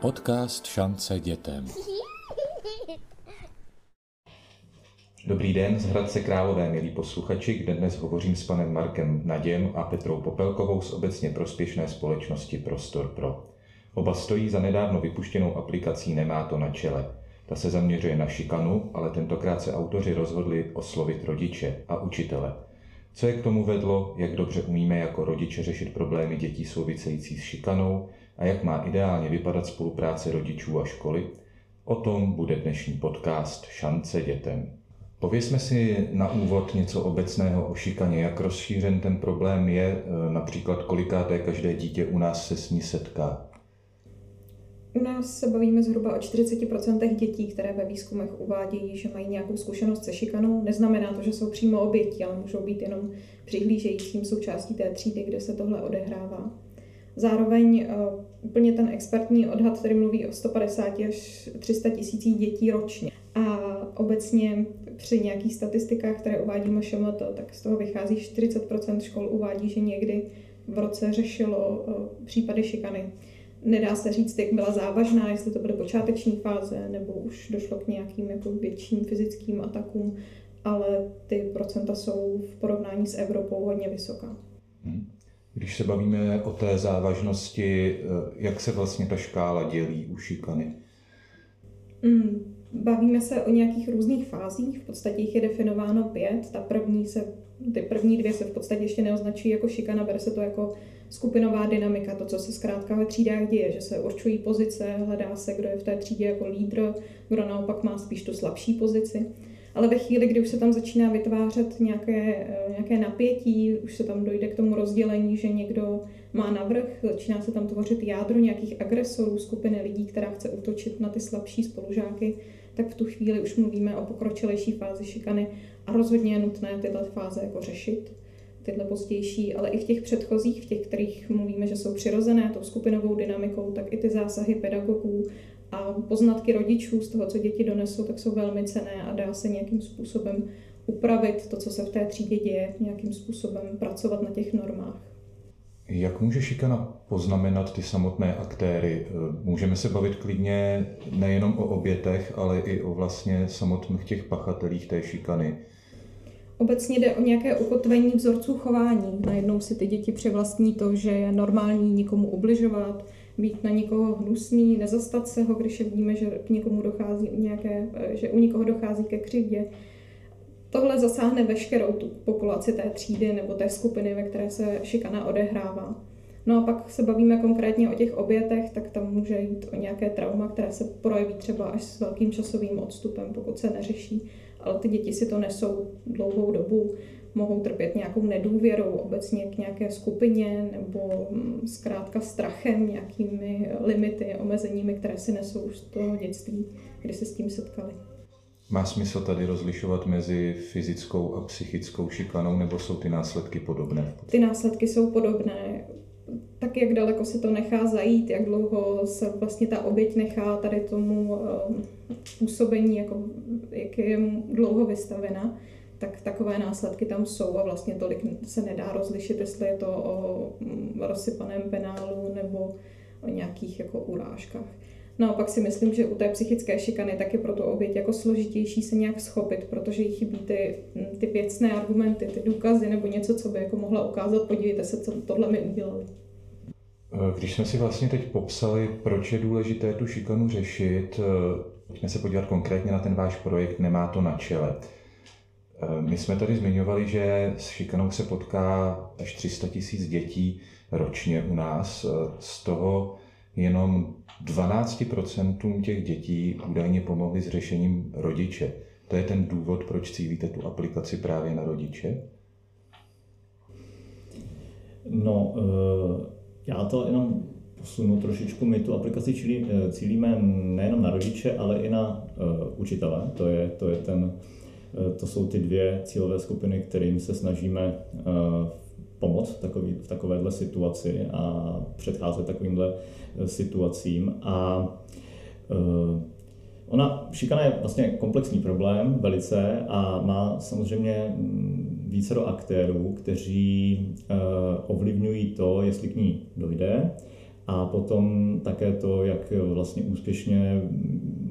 Podcast Šance dětem. Dobrý den z Hradce Králové, milí posluchači, kde dnes hovořím s panem Markem Naděm a Petrou Popelkovou z obecně prospěšné společnosti Prostor Pro. Oba stojí za nedávno vypuštěnou aplikací Nemá to na čele. Ta se zaměřuje na šikanu, ale tentokrát se autoři rozhodli oslovit rodiče a učitele. Co je k tomu vedlo, jak dobře umíme jako rodiče řešit problémy dětí související s šikanou a jak má ideálně vypadat spolupráce rodičů a školy, o tom bude dnešní podcast Šance dětem. Povězme si na úvod něco obecného o šikaně, jak rozšířen ten problém je, e, například kolikáté každé dítě u nás se s ní setká. U nás se bavíme zhruba o 40% dětí, které ve výzkumech uvádějí, že mají nějakou zkušenost se šikanou. Neznamená to, že jsou přímo oběti, ale můžou být jenom přihlížejícím součástí té třídy, kde se tohle odehrává. Zároveň uh, úplně ten expertní odhad, který mluví o 150 až 300 tisící dětí ročně. A obecně při nějakých statistikách, které uvádí MŠMT, tak z toho vychází 40% škol uvádí, že někdy v roce řešilo uh, případy šikany. Nedá se říct, jak byla závažná, jestli to byly počáteční fáze, nebo už došlo k nějakým jako větším fyzickým atakům, ale ty procenta jsou v porovnání s Evropou hodně vysoká. Hmm. Když se bavíme o té závažnosti, eh, jak se vlastně ta škála dělí u šikany? Mm, bavíme se o nějakých různých fázích, v podstatě jich je definováno pět. Ta první se, ty první dvě se v podstatě ještě neoznačují jako šikana, bere se to jako skupinová dynamika, to, co se zkrátka ve třídách děje, že se určují pozice, hledá se, kdo je v té třídě jako lídr, kdo naopak má spíš tu slabší pozici. Ale ve chvíli, kdy už se tam začíná vytvářet nějaké, eh, nějaké napětí, už se tam dojde k tomu rozdělení, že někdo má navrh, začíná se tam tvořit jádro nějakých agresorů, skupiny lidí, která chce útočit na ty slabší spolužáky, tak v tu chvíli už mluvíme o pokročilejší fázi šikany a rozhodně je nutné tyhle fáze jako řešit tyhle pozdější, ale i v těch předchozích, v těch, kterých mluvíme, že jsou přirozené tou skupinovou dynamikou, tak i ty zásahy pedagogů a poznatky rodičů z toho, co děti donesou, tak jsou velmi cené a dá se nějakým způsobem upravit to, co se v té třídě děje, nějakým způsobem pracovat na těch normách. Jak může šikana poznamenat ty samotné aktéry? Můžeme se bavit klidně nejenom o obětech, ale i o vlastně samotných těch pachatelích té šikany. Obecně jde o nějaké ukotvení vzorců chování. Najednou si ty děti přivlastní to, že je normální nikomu ubližovat, být na někoho hnusný, nezastat se ho, když víme, že k někomu dochází nějaké, že u někoho dochází ke křivdě. Tohle zasáhne veškerou tu populaci té třídy nebo té skupiny, ve které se šikana odehrává. No a pak se bavíme konkrétně o těch obětech, tak tam může jít o nějaké trauma, které se projeví třeba až s velkým časovým odstupem, pokud se neřeší. Ale ty děti si to nesou dlouhou dobu, mohou trpět nějakou nedůvěrou obecně k nějaké skupině nebo mm, zkrátka strachem, nějakými limity, omezeními, které si nesou už z toho dětství, kdy se s tím setkali. Má smysl tady rozlišovat mezi fyzickou a psychickou šikanou, nebo jsou ty následky podobné? Ty následky jsou podobné tak jak daleko se to nechá zajít, jak dlouho se vlastně ta oběť nechá tady tomu ehm, působení, jako jak je dlouho vystavena, tak takové následky tam jsou a vlastně tolik se nedá rozlišit, jestli je to o mm, rozsypaném penálu nebo o nějakých jako urážkách. Naopak si myslím, že u té psychické šikany tak je pro tu oběť jako složitější se nějak schopit, protože jí chybí ty, ty věcné argumenty, ty důkazy nebo něco, co by jako mohla ukázat, podívejte se, co tohle mi udělali. Když jsme si vlastně teď popsali, proč je důležité tu šikanu řešit, pojďme se podívat konkrétně na ten váš projekt Nemá to na čele. My jsme tady zmiňovali, že s šikanou se potká až 300 tisíc dětí ročně u nás. Z toho jenom 12% těch dětí údajně pomohli s řešením rodiče. To je ten důvod, proč cílíte tu aplikaci právě na rodiče? No, eh, já to jenom posunu trošičku. My tu aplikaci eh, cílíme nejenom na rodiče, ale i na uh, učitele. To, je, to, je ten, to jsou ty dvě cílové skupiny, kterým se snažíme pomoct v, takový, v takovéhle situaci a předcházet takovýmhle eh, situacím. A ona, šikana je vlastně komplexní problém velice a má samozřejmě mm, více do aktérů, kteří uh, ovlivňují to, jestli k ní dojde. A potom také to, jak vlastně úspěšně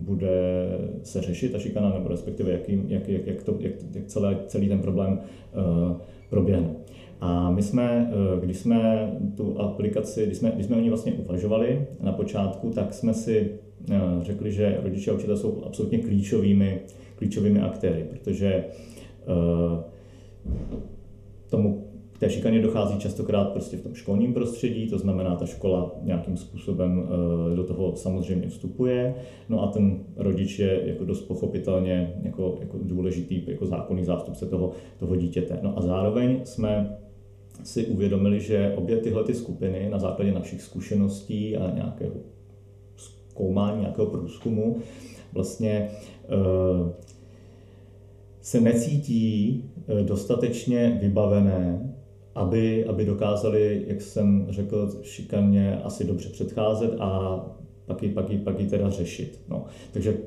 bude se řešit ta šikana, nebo respektive jak, jak, jak, jak, to, jak, jak celé, celý ten problém uh, proběhne. A my jsme, uh, když jsme tu aplikaci, když jsme, když jsme o ní vlastně uvažovali na počátku, tak jsme si řekli, že rodiče a učitelé jsou absolutně klíčovými, klíčovými aktéry, protože uh, tomu k té šikaně dochází častokrát prostě v tom školním prostředí, to znamená, ta škola nějakým způsobem eh, do toho samozřejmě vstupuje, no a ten rodič je jako dost pochopitelně jako, jako důležitý jako zákonný zástupce toho, toho dítěte. No a zároveň jsme si uvědomili, že obě tyhle ty skupiny na základě našich zkušeností a nějakého zkoumání, nějakého průzkumu vlastně eh, se necítí eh, dostatečně vybavené aby, aby dokázali, jak jsem řekl, šikaně asi dobře předcházet a pak ji, pak ji, pak ji teda řešit. No. Takže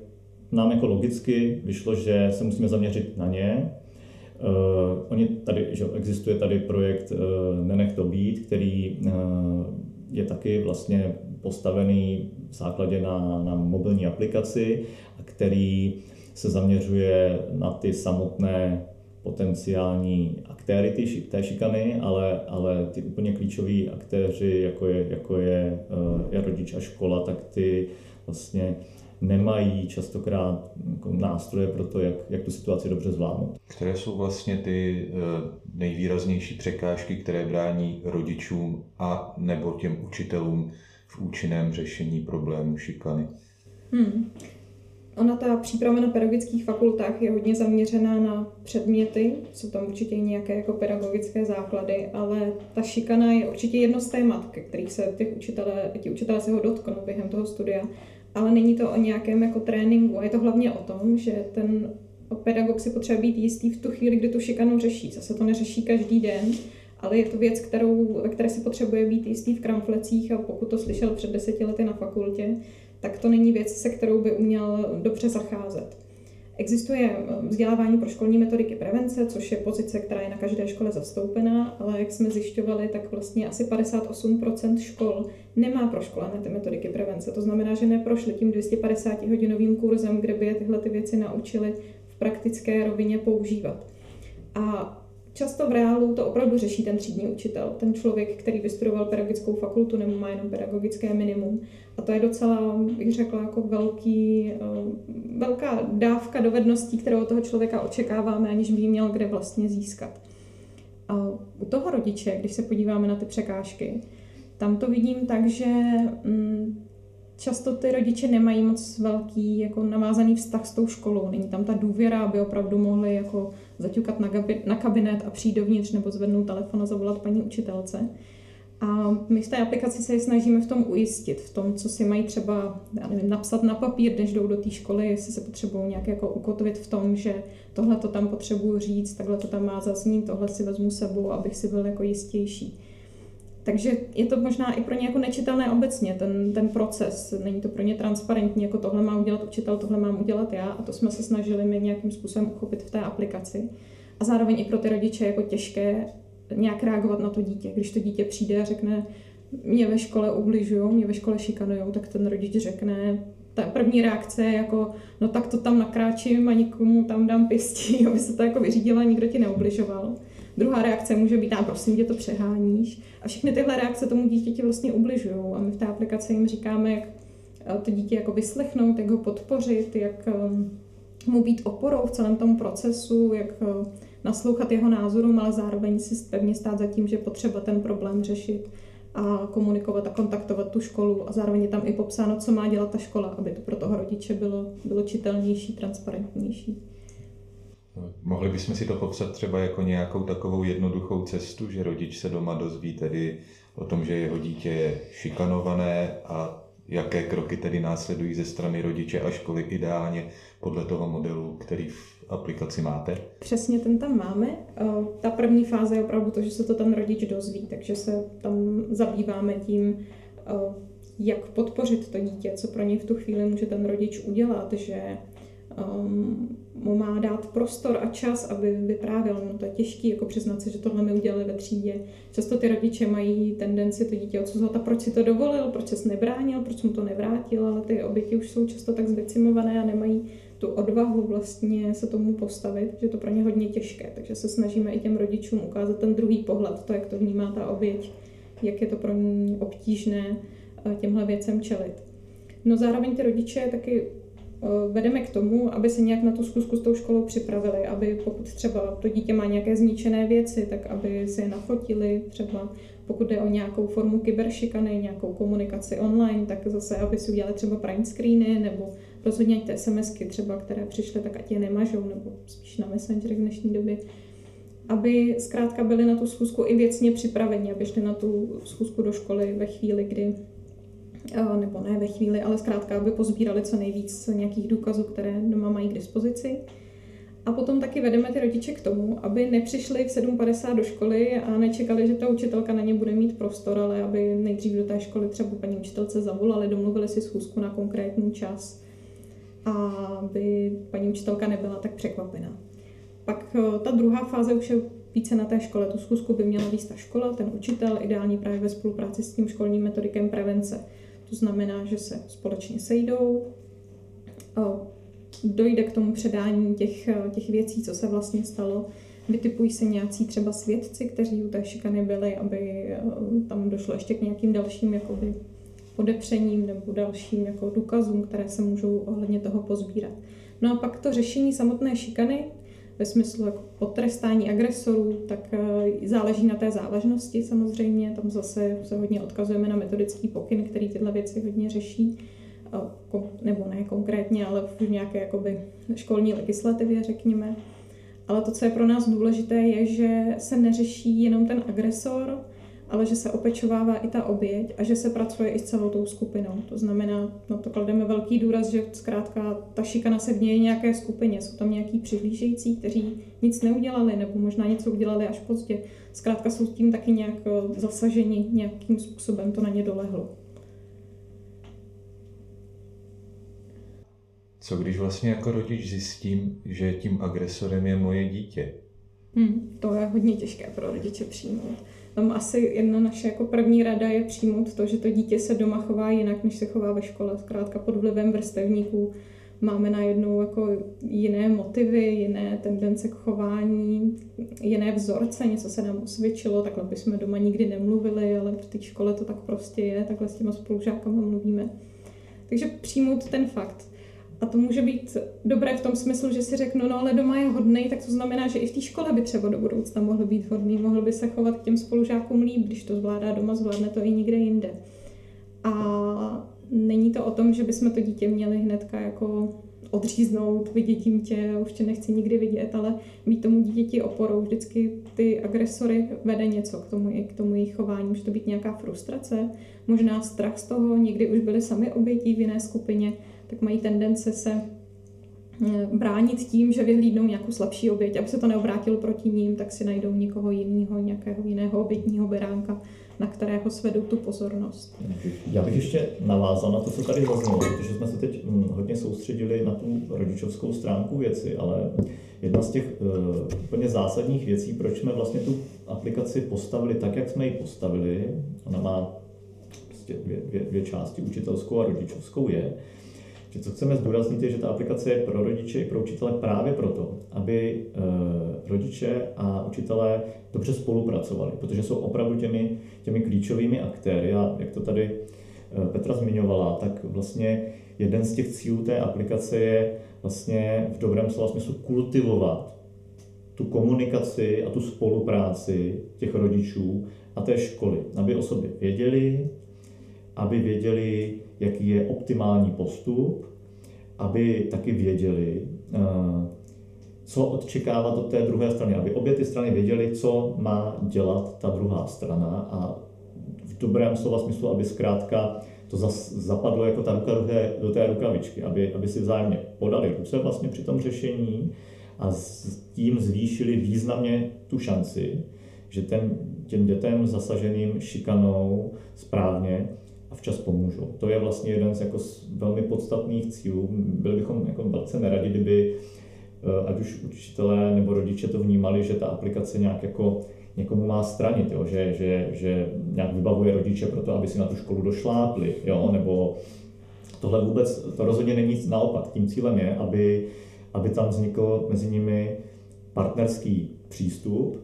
nám jako logicky vyšlo, že se musíme zaměřit na ně. Uh, oni tady, že existuje tady projekt uh, Nenech to být, který uh, je taky vlastně postavený v základě na, na mobilní aplikaci, a který se zaměřuje na ty samotné potenciální aktéry ty, té šikany, ale, ale ty úplně klíčoví aktéři, jako je, jako je, eh, je rodič a škola, tak ty vlastně nemají častokrát jako nástroje pro to, jak, jak tu situaci dobře zvládnout. Které jsou vlastně ty eh, nejvýraznější překážky, které brání rodičům a nebo těm učitelům účinném řešení problému šikany? Hmm. Ona ta příprava na pedagogických fakultách je hodně zaměřená na předměty, jsou tam určitě nějaké jako pedagogické základy, ale ta šikana je určitě jedno z témat, ke kterých se těch učitelé, ti učitelé se ho dotknou během toho studia, ale není to o nějakém jako tréninku a je to hlavně o tom, že ten pedagog si potřebuje být jistý v tu chvíli, kdy tu šikanu řeší. Zase to neřeší každý den, ale je to věc, kterou, ve které si potřebuje být jistý v kramflecích a pokud to slyšel před deseti lety na fakultě, tak to není věc, se kterou by uměl dobře zacházet. Existuje eh, vzdělávání pro školní metodiky prevence, což je pozice, která je na každé škole zastoupená, ale jak jsme zjišťovali, tak vlastně asi 58% škol nemá proškolené ty metodiky prevence. To znamená, že neprošli tím 250 hodinovým kurzem, kde by je tyhle ty věci naučili v praktické rovině používat. A Často v reálu to opravdu řeší ten třídní učitel, ten člověk, který vystudoval pedagogickou fakultu nebo má jenom pedagogické minimum. A to je docela, bych řekla, jako velký, eh, velká dávka dovedností, kterou toho člověka očekáváme, aniž by ji měl kde vlastně získat. A u toho rodiče, když se podíváme na ty překážky, tam to vidím tak, že mm, často ty rodiče nemají moc velký jako navázaný vztah s tou školou. Není tam ta důvěra, aby opravdu mohli jako zaťukat na, gabi, na kabinet a přijít dovnitř nebo zvednout telefon a zavolat paní učitelce. A my v té aplikaci se snažíme v tom ujistit, v tom, co si mají třeba já nevím, napsat na papír, než jdou do té školy, jestli se potřebují nějak jako ukotvit v tom, že tohle to tam potřebuju říct, takhle to tam má zaznít, tohle si vezmu sebou, abych si byl jako jistější. Takže je to možná i pro ně jako nečitelné obecně, ten, ten proces. Není to pro ně transparentní, jako tohle má udělat učitel, tohle mám udělat já a to jsme se snažili my nějakým způsobem uchopit v té aplikaci. A zároveň i pro ty rodiče jako těžké nějak reagovat na to dítě. Když to dítě přijde a řekne, mě ve škole ubližují, mě ve škole šikanují, tak ten rodič řekne, ta první reakce je jako, no tak to tam nakráčím a nikomu tam dám pěstí, aby se to jako vyřídila a nikdo ti neubližoval. Druhá reakce může být, a prosím tě, to přeháníš. A všechny tyhle reakce tomu dítěti vlastně ubližují. A my v té aplikaci jim říkáme, jak eh, to dítě jako vyslechnout, jak ho podpořit, jak ehm, mu být oporou v celém tom procesu, jak eh, naslouchat jeho názorům, ale zároveň si pevně stát za tím, že potřeba ten problém řešit a komunikovat a kontaktovat tu školu a zároveň je tam i popsáno, co má dělat ta škola, aby to pro toho rodiče bylo, bylo čitelnější, transparentnější. Mohli bychom si to popsat třeba jako nějakou takovou jednoduchou cestu, že rodič se doma dozví tedy o tom, že jeho dítě je šikanované a jaké kroky tedy následují ze strany rodiče a školy ideálně podle toho modelu, který v aplikaci máte? Přesně ten tam máme. Ta první fáze je opravdu to, že se to ten rodič dozví, takže se tam zabýváme tím, jak podpořit to dítě, co pro něj v tu chvíli může ten rodič udělat, že um, mu má dát prostor a čas, aby vyprávěl. No to je těžké jako přiznat si, že tohle mi udělali ve třídě. Často ty rodiče mají tendenci to dítě odsuzovat a proč si to dovolil, proč se nebránil, proč mu to nevrátil, ale ty oběti už jsou často tak zdecimované a nemají tu odvahu vlastně se tomu postavit, že to pro ně hodně těžké. Takže se snažíme i těm rodičům ukázat ten druhý pohled, to, jak to vnímá ta oběť, jak je to pro ní obtížné eh, těmhle věcem čelit. No zároveň ty rodiče taky vedeme k tomu, aby se nějak na tu zkusku s tou školou připravili, aby pokud třeba to dítě má nějaké zničené věci, tak aby si je nafotili, třeba pokud jde o nějakou formu kyberšikany, nějakou komunikaci online, tak zase, aby si udělali třeba print screeny, nebo rozhodně ty SMSky třeba, které přišly, tak ať je nemažou, nebo spíš na Messenger v dnešní době, aby zkrátka byli na tu schůzku i věcně připraveni, aby šli na tu schůzku do školy ve chvíli, kdy nebo ne ve chvíli, ale zkrátka, aby pozbírali co nejvíc nějakých důkazů, které doma mají k dispozici. A potom taky vedeme ty rodiče k tomu, aby nepřišli v 7.50 do školy a nečekali, že ta učitelka na ně bude mít prostor, ale aby nejdřív do té školy třeba paní učitelce zavolali, domluvili si schůzku na konkrétní čas a aby paní učitelka nebyla tak překvapená. Pak eh, ta druhá fáze už je více na té škole. Tu schůzku by měla víc ta škola, ten učitel, ideální právě ve spolupráci s tím školním metodikem prevence. To znamená, že se společně sejdou, dojde k tomu předání těch, těch věcí, co se vlastně stalo. Vytipují se nějací třeba svědci, kteří u té šikany byli, aby tam došlo ještě k nějakým dalším jakoby, podepřením nebo dalším jako důkazům, které se můžou ohledně toho pozbírat. No a pak to řešení samotné šikany, ve smyslu jako potrestání agresorů, tak záleží na té závažnosti samozřejmě. Tam zase se hodně odkazujeme na metodický pokyn, který tyhle věci hodně řeší nebo ne konkrétně, ale v nějaké jakoby školní legislativě, řekněme. Ale to, co je pro nás důležité, je, že se neřeší jenom ten agresor, ale že se opečovává i ta oběť a že se pracuje i s celou tou skupinou. To znamená, no to klademe velký důraz, že zkrátka ta šikana se děje nějaké skupině. Jsou tam nějaký přihlížející, kteří nic neudělali nebo možná něco udělali až pozdě. Zkrátka jsou tím taky nějak eh, zasaženi, nějakým způsobem to na ně dolehlo. Co když vlastně jako rodič zjistím, že tím agresorem je moje dítě? Hmm, to je hodně těžké pro rodiče přijmout. Tam asi jedna naše jako první rada je přijmout to, že to dítě se doma chová jinak, než se chová ve škole. Zkrátka pod vlivem vrstevníků máme najednou jako jiné motivy, jiné tendence k chování, jiné vzorce, něco se nám osvědčilo, takhle bychom doma nikdy nemluvili, ale v té škole to tak prostě je, takhle s těma spolužákama mluvíme. Takže přijmout ten fakt. A to může být dobré v tom smyslu, že si řeknu, no ale doma je hodný, tak to znamená, že i v té škole by třeba do budoucna mohl být hodný, mohl by se chovat k těm spolužákům líp, když to zvládá doma, zvládne to i nikde jinde. A není to o tom, že bychom to dítě měli hnedka jako odříznout, vidět tě, už tě nechci nikdy vidět, ale mít tomu dítěti oporou. Vždycky ty agresory vede něco k tomu, k tomu jejich chování. Může to být nějaká frustrace, možná strach z toho, někdy už byli sami obětí v jiné skupině, tak mají tendence se eh, bránit tím, že vyhlídnou nějakou slabší oběť, aby se to neobrátilo proti ním, tak si najdou někoho jiného, nějakého jiného obětního beránka, na kterého svedou tu pozornost. Já bych ještě navázal na to, co tady zaznělo, protože jsme se teď hm, hodně soustředili na tu rodičovskou stránku věci, ale jedna z těch uh, úplně zásadních věcí, proč jsme vlastně tu aplikaci postavili tak, jak jsme ji postavili, ona má prostě dvě, dvě, dvě části, učitelskou a rodičovskou, je, že co chceme zdůraznit je, že ta aplikace je pro rodiče i pro učitele právě proto, aby eh, rodiče a učitelé dobře spolupracovali, protože jsou opravdu těmi, těmi klíčovými aktéry. A jak to tady eh, Petra zmiňovala, tak vlastně jeden z těch cílů té aplikace je vlastně v dobrém slova smyslu kultivovat tu komunikaci a tu spolupráci těch rodičů a té školy, aby o sobě věděli, aby věděli, jaký je optimální postup, aby taky věděli, eh, co očekávat od té druhé strany, aby obě ty strany věděly, co má dělat ta druhá strana. A v dobrém slova smyslu, aby zkrátka to zapadlo jako ta ruka do té, do té rukavičky, aby, aby si vzájemně podali ruce vlastně při tom řešení a s tím zvýšili významně tu šanci, že ten, těm dětem zasaženým šikanou správně a včas pomůžou. To je vlastně jeden z jako velmi podstatných cílů. Byli bychom jako velice neradi, kdyby eh, ať už učitelé nebo rodiče to vnímali, že ta aplikace nějak jako někomu má stranit, jo? Že, že, že nějak vybavuje rodiče pro to, aby si na tu školu došlápli, jo? nebo tohle vůbec, to rozhodně není nic naopak. Tím cílem je, aby, aby tam vznikl mezi nimi partnerský přístup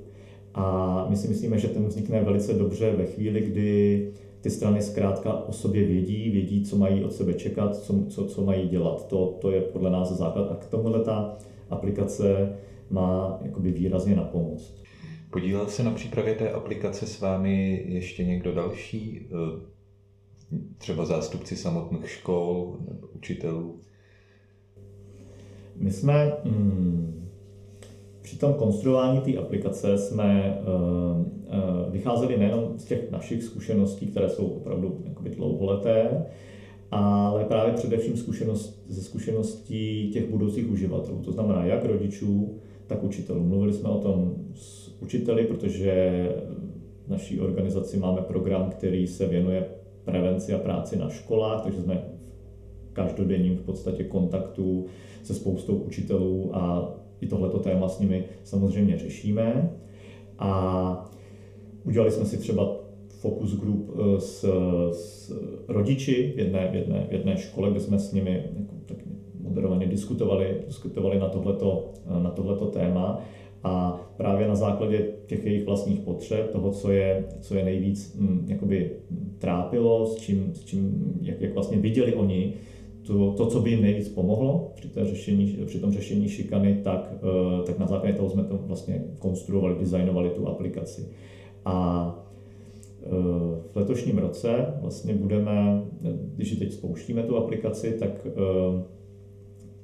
a my si myslíme, že ten vznikne velice dobře ve chvíli, kdy ty strany zkrátka o sobě vědí, vědí, co mají od sebe čekat, co, co, co mají dělat. To, to je podle nás základ a k tomuhle ta aplikace má jakoby výrazně napomoct. Podílel se na přípravě té aplikace s vámi ještě někdo další? Třeba zástupci samotných škol nebo učitelů? My jsme hmm, při tom konstruování té aplikace jsme uh, uh, vycházeli nejenom z těch našich zkušeností, které jsou opravdu jakoby dlouholeté, ale právě především zkušenost, ze zkušeností těch budoucích uživatelů, to znamená jak rodičů, tak učitelů. Mluvili jsme o tom s učiteli, protože v naší organizaci máme program, který se věnuje prevenci a práci na školách, takže jsme každodenním v podstatě kontaktu se spoustou učitelů a i tohleto téma s nimi samozřejmě řešíme. A udělali jsme si třeba focus group eh, s, s rodiči v jedné, v, jedné, v jedné škole, kde jsme s nimi jako, tak moderovaně diskutovali, diskutovali na tohleto, eh, na tohleto téma. A právě na základě těch jejich vlastních potřeb, toho, co je, co je nejvíc hm, jakoby trápilo, s čím, s čím jak, jak vlastně viděli oni, to, to, co by jim nejvíc pomohlo při, té řešení, při tom řešení šikany, tak, eh, tak na základě toho jsme to vlastně konstruovali, designovali tu aplikaci. A eh, v letošním roce vlastně budeme, když teď spouštíme tu aplikaci, tak eh,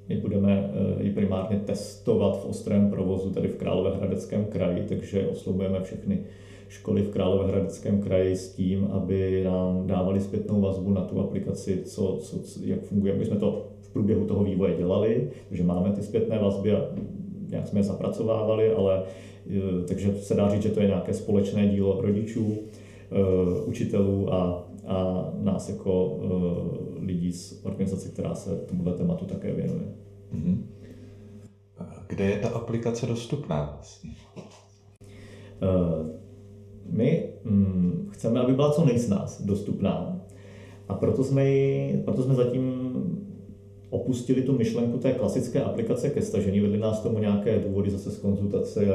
my budeme ji primárně testovat v ostrém provozu tady v Královéhradeckém kraji, takže oslovujeme všechny školy v Královéhradeckém kraji s tím, aby nám dávali zpětnou vazbu na tu aplikaci, co, co, jak funguje. My jsme to v průběhu toho vývoje dělali, takže máme ty zpětné vazby a nějak jsme je zapracovávali, ale e, takže se dá říct, že to je nějaké společné dílo rodičů, e, učitelů a, a nás jako e, lidí z organizace, která se tomuto tématu také věnuje. Mm-hmm. Kde je ta aplikace dostupná vlastně? My mm, chceme, aby byla co nejsnáz dostupná a proto jsme, ji, proto jsme zatím opustili tu myšlenku té klasické aplikace ke stažení. Vedly nás tomu nějaké důvody zase z konzultace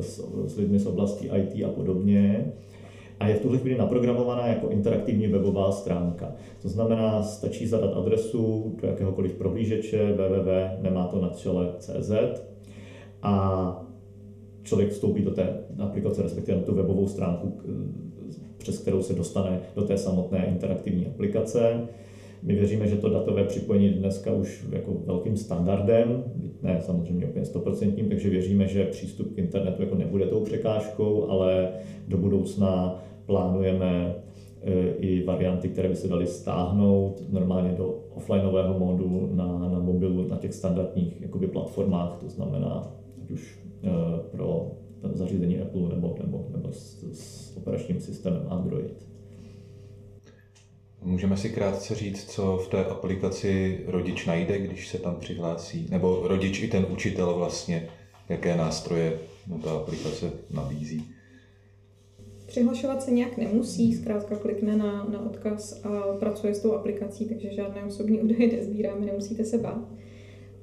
s, s lidmi z oblasti IT a podobně. A je v tuhle chvíli naprogramovaná jako interaktivní webová stránka. To znamená, stačí zadat adresu do jakéhokoliv prohlížeče www.nemátonatřele.cz a člověk vstoupí do té aplikace, respektive na tu webovou stránku, přes kterou se dostane do té samotné interaktivní aplikace. My věříme, že to datové připojení dneska už jako velkým standardem, ne samozřejmě úplně stoprocentním, takže věříme, že přístup k internetu jako nebude tou překážkou, ale do budoucna plánujeme e, i varianty, které by se daly stáhnout normálně do offlineového módu na, na mobilu, na těch standardních jakoby, platformách, to znamená ať už Eh, pro zařízení Apple nebo, nebo, nebo s, s operačním systémem Android. Můžeme si krátce říct, co v té aplikaci rodič najde, když se tam přihlásí? Nebo rodič i ten učitel vlastně, jaké nástroje mu ta aplikace nabízí? Přihlašovat se nějak nemusí, zkrátka klikne na, na odkaz a pracuje s tou aplikací, takže žádné osobní údaje nezbíráme, nemusíte se bát.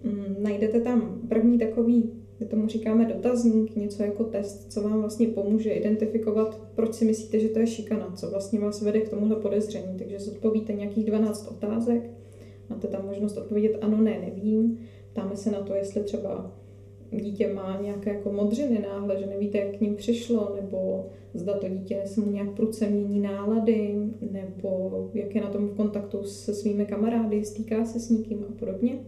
Mm, najdete tam první takový my tomu říkáme dotazník, něco jako test, co vám vlastně pomůže identifikovat, proč si myslíte, že to je šikana, co vlastně vás vede k tomuhle podezření. Takže zodpovíte nějakých 12 otázek, máte tam možnost odpovědět ano, ne, nevím. Ptáme se na to, jestli třeba dítě má nějaké jako modřiny náhle, že nevíte, jak k ním přišlo, nebo zda to dítě se mu nějak prudce mění nálady, nebo jak je na tom v kontaktu se svými kamarády, stýká se s někým a podobně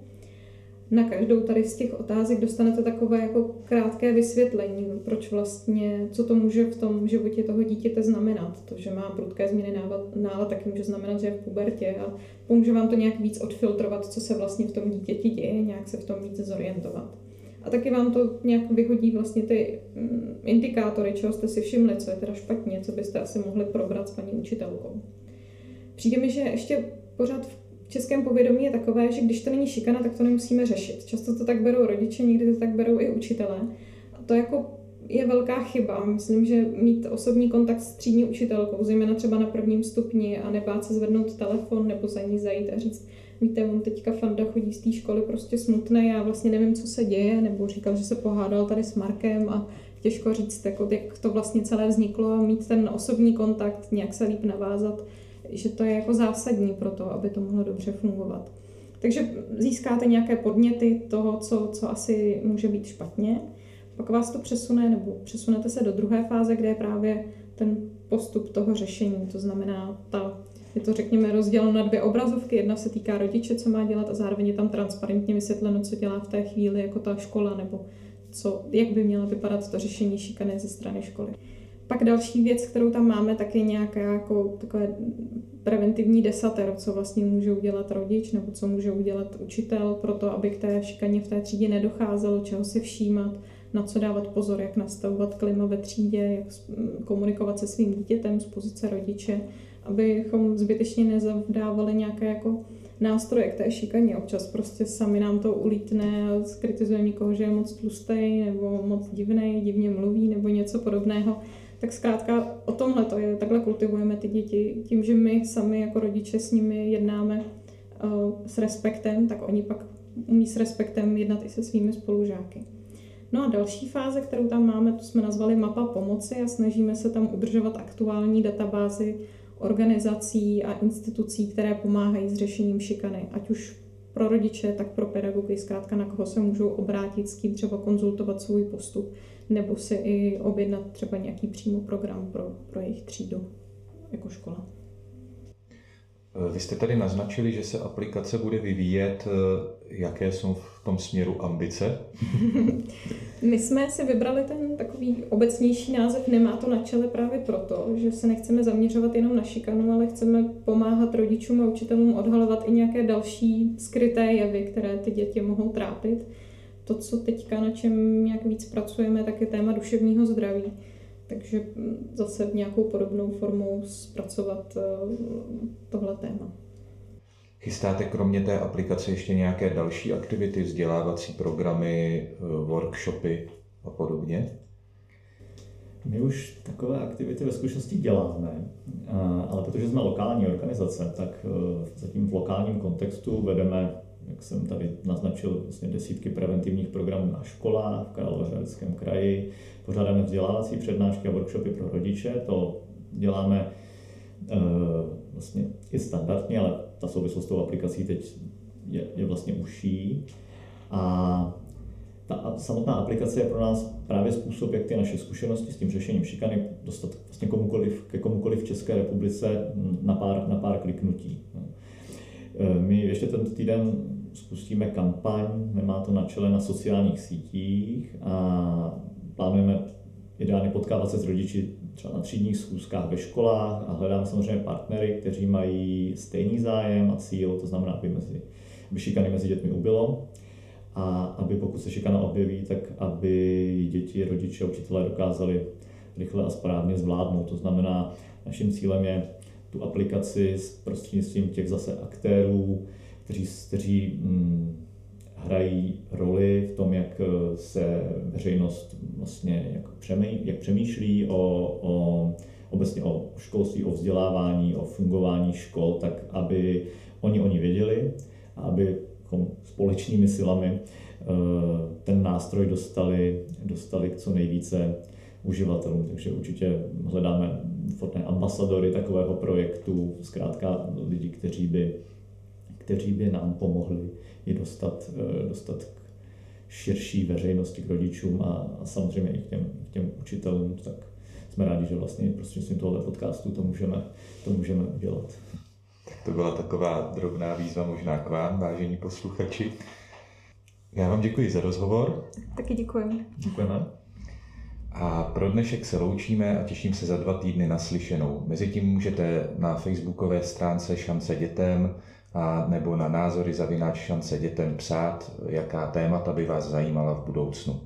na každou tady z těch otázek dostanete takové jako krátké vysvětlení, proč vlastně, co to může v tom životě toho dítěte znamenat. To, že má prudké změny nálad, taky může znamenat, že je v pubertě a pomůže vám to nějak víc odfiltrovat, co se vlastně v tom dítěti děje, nějak se v tom víc zorientovat. A taky vám to nějak vyhodí vlastně ty mm, indikátory, čeho jste si všimli, co je teda špatně, co byste asi mohli probrat s paní učitelkou. Přijde mi, že ještě pořád v českém povědomí je takové, že když to není šikana, tak to nemusíme řešit. Často to tak berou rodiče, někdy to tak berou i učitelé. A to jako je velká chyba. Myslím, že mít osobní kontakt s třídní učitelkou, zejména třeba na prvním stupni a nebát se zvednout telefon nebo za ní zajít a říct, víte, on teďka Fanda chodí z té školy prostě smutný, já vlastně nevím, co se děje, nebo říkal, že se pohádal tady s Markem a těžko říct, jako, jak to vlastně celé vzniklo a mít ten osobní kontakt, nějak se líp navázat, že to je jako zásadní pro to, aby to mohlo dobře fungovat. Takže získáte nějaké podněty toho, co, co asi může být špatně, pak vás to přesune, nebo přesunete se do druhé fáze, kde je právě ten postup toho řešení, to znamená ta je to, řekněme, rozděleno na dvě obrazovky. Jedna se týká rodiče, co má dělat, a zároveň je tam transparentně vysvětleno, co dělá v té chvíli jako ta škola, nebo co, jak by mělo vypadat to řešení šikany ze strany školy. Pak další věc, kterou tam máme, tak je nějaké jako takové preventivní desatero, co vlastně může udělat rodič nebo co může udělat učitel pro to, aby k té šikaně v té třídě nedocházelo, čeho si všímat, na co dávat pozor, jak nastavovat klima ve třídě, jak komunikovat se svým dítětem z pozice rodiče, abychom zbytečně nezavdávali nějaké jako nástroje k té šikaně. Občas prostě sami nám to ulítne a někoho, že je moc tlustý nebo moc divný, divně mluví nebo něco podobného. Tak zkrátka o tomhle to je, takhle kultivujeme ty děti. Tím, že my sami jako rodiče s nimi jednáme uh, s respektem, tak oni pak umí s respektem jednat i se svými spolužáky. No a další fáze, kterou tam máme, to jsme nazvali mapa pomoci a snažíme se tam udržovat aktuální databázy organizací a institucí, které pomáhají s řešením šikany, ať už pro rodiče, tak pro pedagogy, zkrátka na koho se můžou obrátit, s kým třeba konzultovat svůj postup, nebo si i objednat třeba nějaký přímo program pro, pro jejich třídu jako škola. Vy jste tady naznačili, že se aplikace bude vyvíjet. Jaké jsou v tom směru ambice? My jsme si vybrali ten takový obecnější název Nemá to na čele právě proto, že se nechceme zaměřovat jenom na šikanu, ale chceme pomáhat rodičům a učitelům odhalovat i nějaké další skryté jevy, které ty děti mohou trápit. To, co teďka na čem nějak víc pracujeme, tak je téma duševního zdraví. Takže zase nějakou podobnou formou zpracovat eh, tohle téma. Chystáte kromě té aplikace ještě nějaké další aktivity, vzdělávací programy, eh, workshopy a podobně? My už takové aktivity ve zkušenosti děláme, ale protože jsme lokální organizace, tak eh, zatím v lokálním kontextu vedeme, jak jsem tady naznačil, vlastně desítky preventivních programů na školách v Královéhradeckém kraji. Pořádáme vzdělávací přednášky a workshopy pro rodiče. To děláme eh, vlastně i standardně, ale ta souvislost s tou aplikací teď je, je vlastně užší. A ta samotná aplikace je pro nás právě způsob, jak ty naše zkušenosti s tím řešením šikany dostat vlastně komukoliv, ke komukoliv v České republice na pár, na pár kliknutí. E, my ještě tento týden spustíme kampaň, nemá to na čele na sociálních sítích a plánujeme ideálně potkávat se s rodiči třeba na třídních schůzkách ve školách a hledáme samozřejmě partnery, kteří mají stejný zájem a cíl, to znamená, aby, mezi, aby šikany mezi dětmi ubylo a aby pokud se šikana objeví, tak aby děti, rodiče a učitelé dokázali rychle a správně zvládnout. To znamená, naším cílem je tu aplikaci s prostřednictvím těch zase aktérů, kteří, kteří hm, hrají roli v tom, jak se veřejnost vlastně jak, přemý, jak přemýšlí o, o obecně o školství, o vzdělávání, o fungování škol, tak aby oni oni věděli a aby společnými silami eh, ten nástroj dostali, dostali k co nejvíce uživatelům. Takže určitě hledáme vhodné ambasadory takového projektu, zkrátka lidi, kteří by, kteří by nám pomohli je dostat, eh, dostat k širší veřejnosti, k rodičům a, a samozřejmě i k těm, k těm učitelům, tak jsme rádi, že vlastně prostřednictvím tohoto podcastu to můžeme, to můžeme udělat. To byla taková drobná výzva možná k vám, vážení posluchači. Já vám děkuji za rozhovor. Taky děkuji. Děkujeme. A pro dnešek se loučíme a těším se za dva týdny na slyšenou. Mezitím můžete na facebookové stránce Šance dětem a nebo na názory zavináč šance dětem psát, jaká témata by vás zajímala v budoucnu.